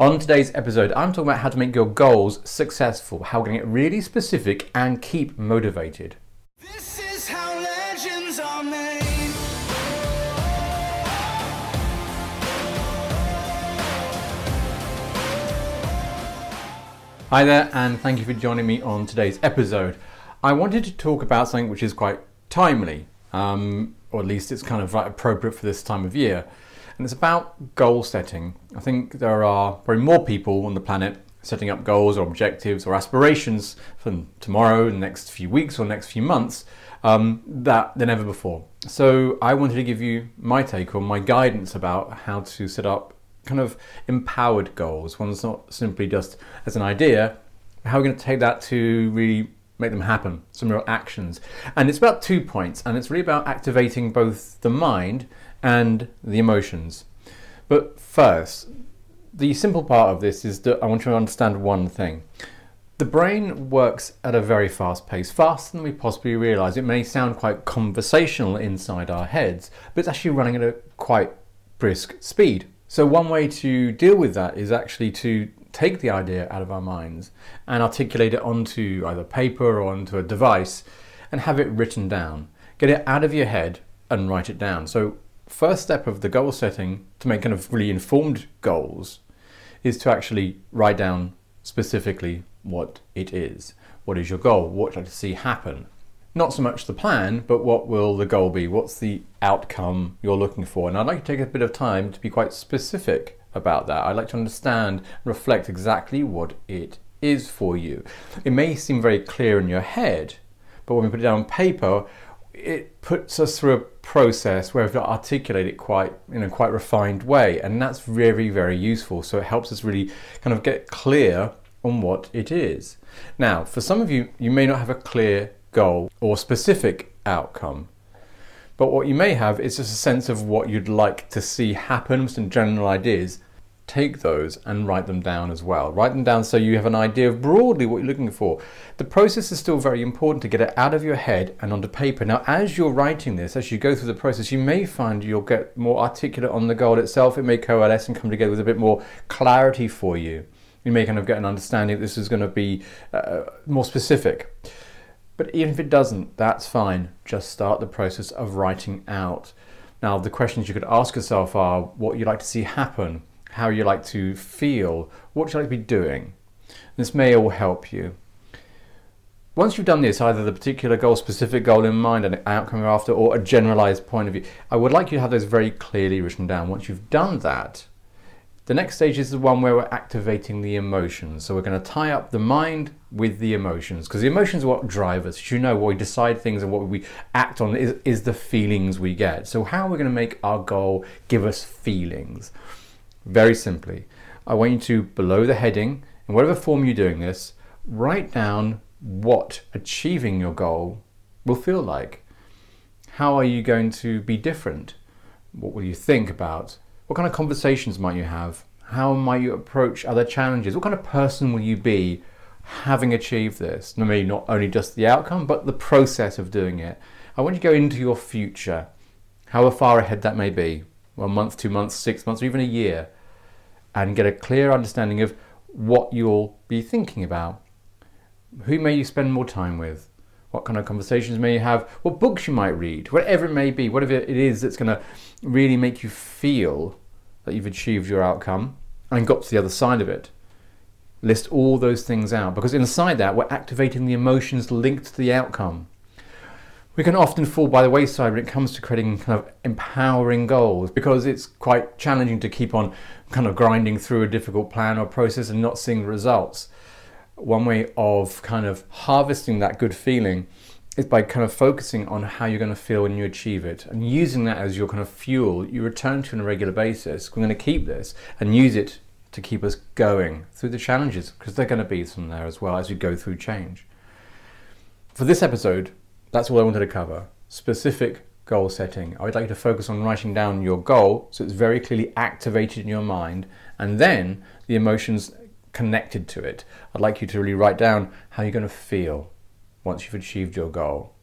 On today's episode, I'm talking about how to make your goals successful, how to get really specific and keep motivated. This is how legends are made. Hi there, and thank you for joining me on today's episode. I wanted to talk about something which is quite timely, um, or at least it's kind of right appropriate for this time of year, and it's about goal setting. I think there are probably more people on the planet setting up goals or objectives or aspirations for tomorrow, the next few weeks, or next few months um, that than ever before. So I wanted to give you my take or my guidance about how to set up kind of empowered goals, ones not simply just as an idea, how we're going to take that to really make them happen, some real actions. And it's about two points, and it's really about activating both the mind and the emotions. But first, the simple part of this is that I want you to understand one thing. The brain works at a very fast pace, faster than we possibly realize. It may sound quite conversational inside our heads, but it's actually running at a quite brisk speed. So, one way to deal with that is actually to take the idea out of our minds and articulate it onto either paper or onto a device and have it written down. Get it out of your head and write it down. So, first step of the goal setting to make kind of really informed goals is to actually write down specifically what it is. What is your goal? What would you like to see happen? not so much the plan, but what will the goal be? What's the outcome you're looking for? And I'd like to take a bit of time to be quite specific about that. I'd like to understand and reflect exactly what it is for you. It may seem very clear in your head, but when we put it down on paper, it puts us through a process where we have got to articulate it quite in a quite refined way, and that's very, very useful. So it helps us really kind of get clear on what it is. Now, for some of you, you may not have a clear goal or specific outcome. But what you may have is just a sense of what you'd like to see happen, some general ideas. Take those and write them down as well. Write them down so you have an idea of broadly what you're looking for. The process is still very important to get it out of your head and onto paper. Now, as you're writing this, as you go through the process, you may find you'll get more articulate on the goal itself. It may coalesce and come together with a bit more clarity for you. You may kind of get an understanding that this is going to be uh, more specific. But even if it doesn't, that's fine. Just start the process of writing out. Now, the questions you could ask yourself are what you'd like to see happen, how you like to feel, what you like to be doing. This may all help you. Once you've done this, either the particular goal, specific goal in mind, and outcome you're after, or a generalized point of view, I would like you to have those very clearly written down. Once you've done that, the next stage is the one where we're activating the emotions. So we're going to tie up the mind with the emotions because the emotions are what drive us. You know, what we decide things and what we act on is, is the feelings we get. So, how are we going to make our goal give us feelings? Very simply, I want you to, below the heading, in whatever form you're doing this, write down what achieving your goal will feel like. How are you going to be different? What will you think about? What kind of conversations might you have? How might you approach other challenges? What kind of person will you be having achieved this? Mean, not only just the outcome, but the process of doing it. I want you to go into your future, however far ahead that may be one month, two months, six months, or even a year and get a clear understanding of what you'll be thinking about. Who may you spend more time with? What kind of conversations may you have? What books you might read? Whatever it may be, whatever it is that's going to really make you feel that you've achieved your outcome and got to the other side of it. List all those things out because inside that we're activating the emotions linked to the outcome. We can often fall by the wayside when it comes to creating kind of empowering goals because it's quite challenging to keep on kind of grinding through a difficult plan or process and not seeing results. One way of kind of harvesting that good feeling is by kind of focusing on how you're going to feel when you achieve it and using that as your kind of fuel you return to on a regular basis. We're going to keep this and use it to keep us going through the challenges because they're going to be some there as well as we go through change. For this episode, that's all I wanted to cover specific goal setting. I would like you to focus on writing down your goal so it's very clearly activated in your mind and then the emotions connected to it. I'd like you to really write down how you're going to feel once you've achieved your goal.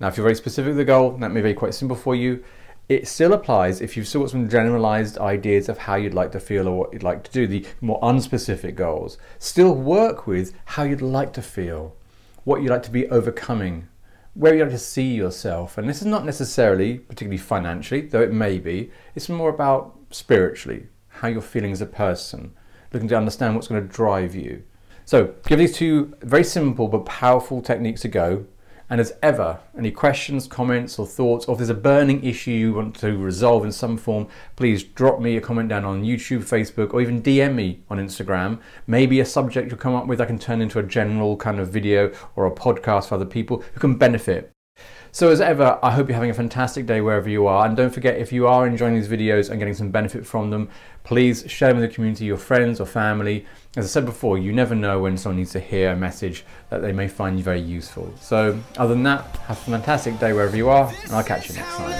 Now, if you're very specific with the goal, that may be quite simple for you. it still applies if you've still got some generalized ideas of how you'd like to feel or what you'd like to do, the more unspecific goals. Still work with how you'd like to feel, what you'd like to be overcoming, where you'd like to see yourself. And this is not necessarily particularly financially, though it may be. It's more about spiritually, how you're feeling as a person, looking to understand what's going to drive you. So, give these two very simple but powerful techniques a go. And as ever, any questions, comments, or thoughts, or if there's a burning issue you want to resolve in some form, please drop me a comment down on YouTube, Facebook, or even DM me on Instagram. Maybe a subject you'll come up with I can turn into a general kind of video or a podcast for other people who can benefit. So as ever, I hope you're having a fantastic day wherever you are. And don't forget, if you are enjoying these videos and getting some benefit from them, please share them with the community, your friends or family. As I said before, you never know when someone needs to hear a message that they may find very useful. So other than that, have a fantastic day wherever you are, and I'll catch you next time.